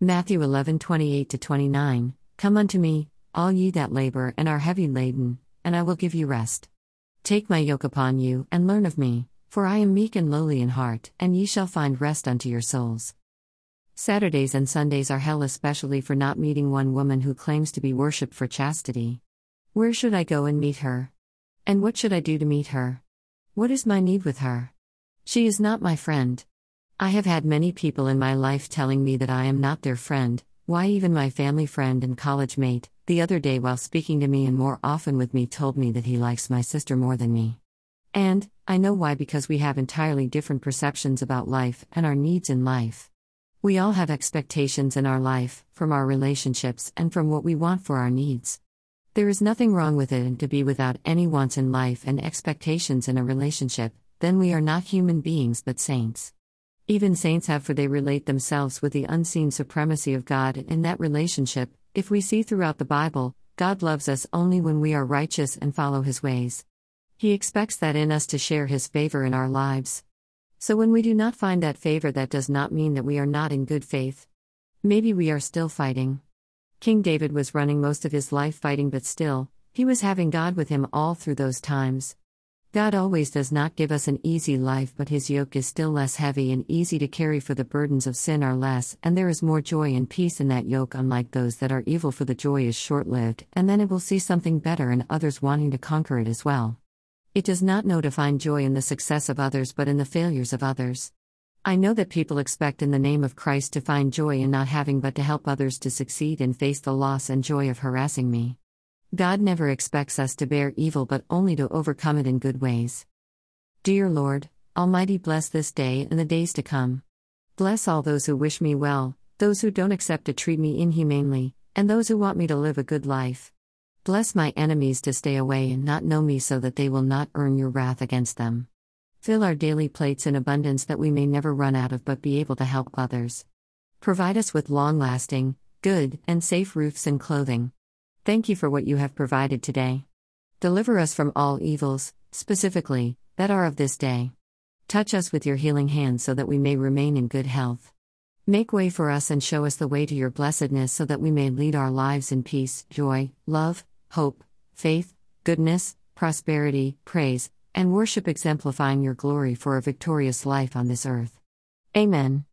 Matthew 11 28 29 Come unto me, all ye that labor and are heavy laden, and I will give you rest. Take my yoke upon you, and learn of me, for I am meek and lowly in heart, and ye shall find rest unto your souls. Saturdays and Sundays are hell especially for not meeting one woman who claims to be worshipped for chastity. Where should I go and meet her? And what should I do to meet her? What is my need with her? She is not my friend. I have had many people in my life telling me that I am not their friend, why, even my family friend and college mate, the other day while speaking to me and more often with me, told me that he likes my sister more than me. And, I know why because we have entirely different perceptions about life and our needs in life. We all have expectations in our life, from our relationships, and from what we want for our needs. There is nothing wrong with it, and to be without any wants in life and expectations in a relationship, then we are not human beings but saints. Even saints have, for they relate themselves with the unseen supremacy of God and in that relationship. If we see throughout the Bible, God loves us only when we are righteous and follow His ways. He expects that in us to share His favor in our lives. So when we do not find that favor, that does not mean that we are not in good faith. Maybe we are still fighting. King David was running most of his life fighting, but still, he was having God with him all through those times. God always does not give us an easy life, but His yoke is still less heavy and easy to carry, for the burdens of sin are less, and there is more joy and peace in that yoke, unlike those that are evil, for the joy is short lived, and then it will see something better and others wanting to conquer it as well. It does not know to find joy in the success of others, but in the failures of others. I know that people expect in the name of Christ to find joy in not having but to help others to succeed and face the loss and joy of harassing me. God never expects us to bear evil but only to overcome it in good ways. Dear Lord, Almighty, bless this day and the days to come. Bless all those who wish me well, those who don't accept to treat me inhumanely, and those who want me to live a good life. Bless my enemies to stay away and not know me so that they will not earn your wrath against them. Fill our daily plates in abundance that we may never run out of but be able to help others. Provide us with long lasting, good, and safe roofs and clothing. Thank you for what you have provided today. Deliver us from all evils, specifically, that are of this day. Touch us with your healing hand so that we may remain in good health. Make way for us and show us the way to your blessedness so that we may lead our lives in peace, joy, love, hope, faith, goodness, prosperity, praise, and worship, exemplifying your glory for a victorious life on this earth. Amen.